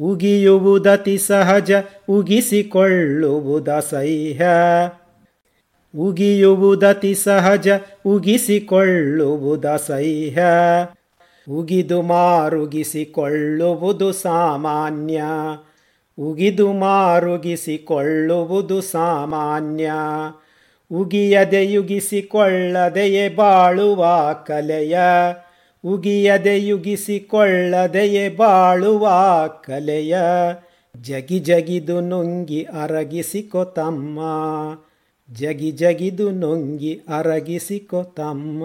ಉಗಿಯುವುದತಿ ಸಹಜ ಉಗಿಸಿಕೊಳ್ಳುವುದ ಸಹ್ಯ ಉಗಿಯುವುದತಿ ಸಹಜ ಉಗಿಸಿಕೊಳ್ಳುವುದ ಸಹ್ಯ ಉಗಿದು ಮಾರುಗಿಸಿಕೊಳ್ಳುವುದು ಸಾಮಾನ್ಯ. ಉಗಿದು ಮಾರುಗಿಸಿಕೊಳ್ಳುವುದು ಸಾಮಾನ್ಯ. ಉಗಿಯದೆ ಯುಗಿಸಿಕೊಳ್ಳದೆಯೇ ಬಾಳುವ ಕಲೆಯ. ಉಗಿಯದೆ ಯುಗಿಸಿಕೊಳ್ಳದೆಯೇ ಬಾಳುವ ಕಲೆಯ ಜಗಿ ಜಗಿದು ನುಂಗಿ ಅರಗಿಸಿಕೊ ತಮ್ಮ. ಜಗಿ ಜಗಿದು ನುಂಗಿ ಅರಗಿಸಿಕೊ ತಮ್ಮ.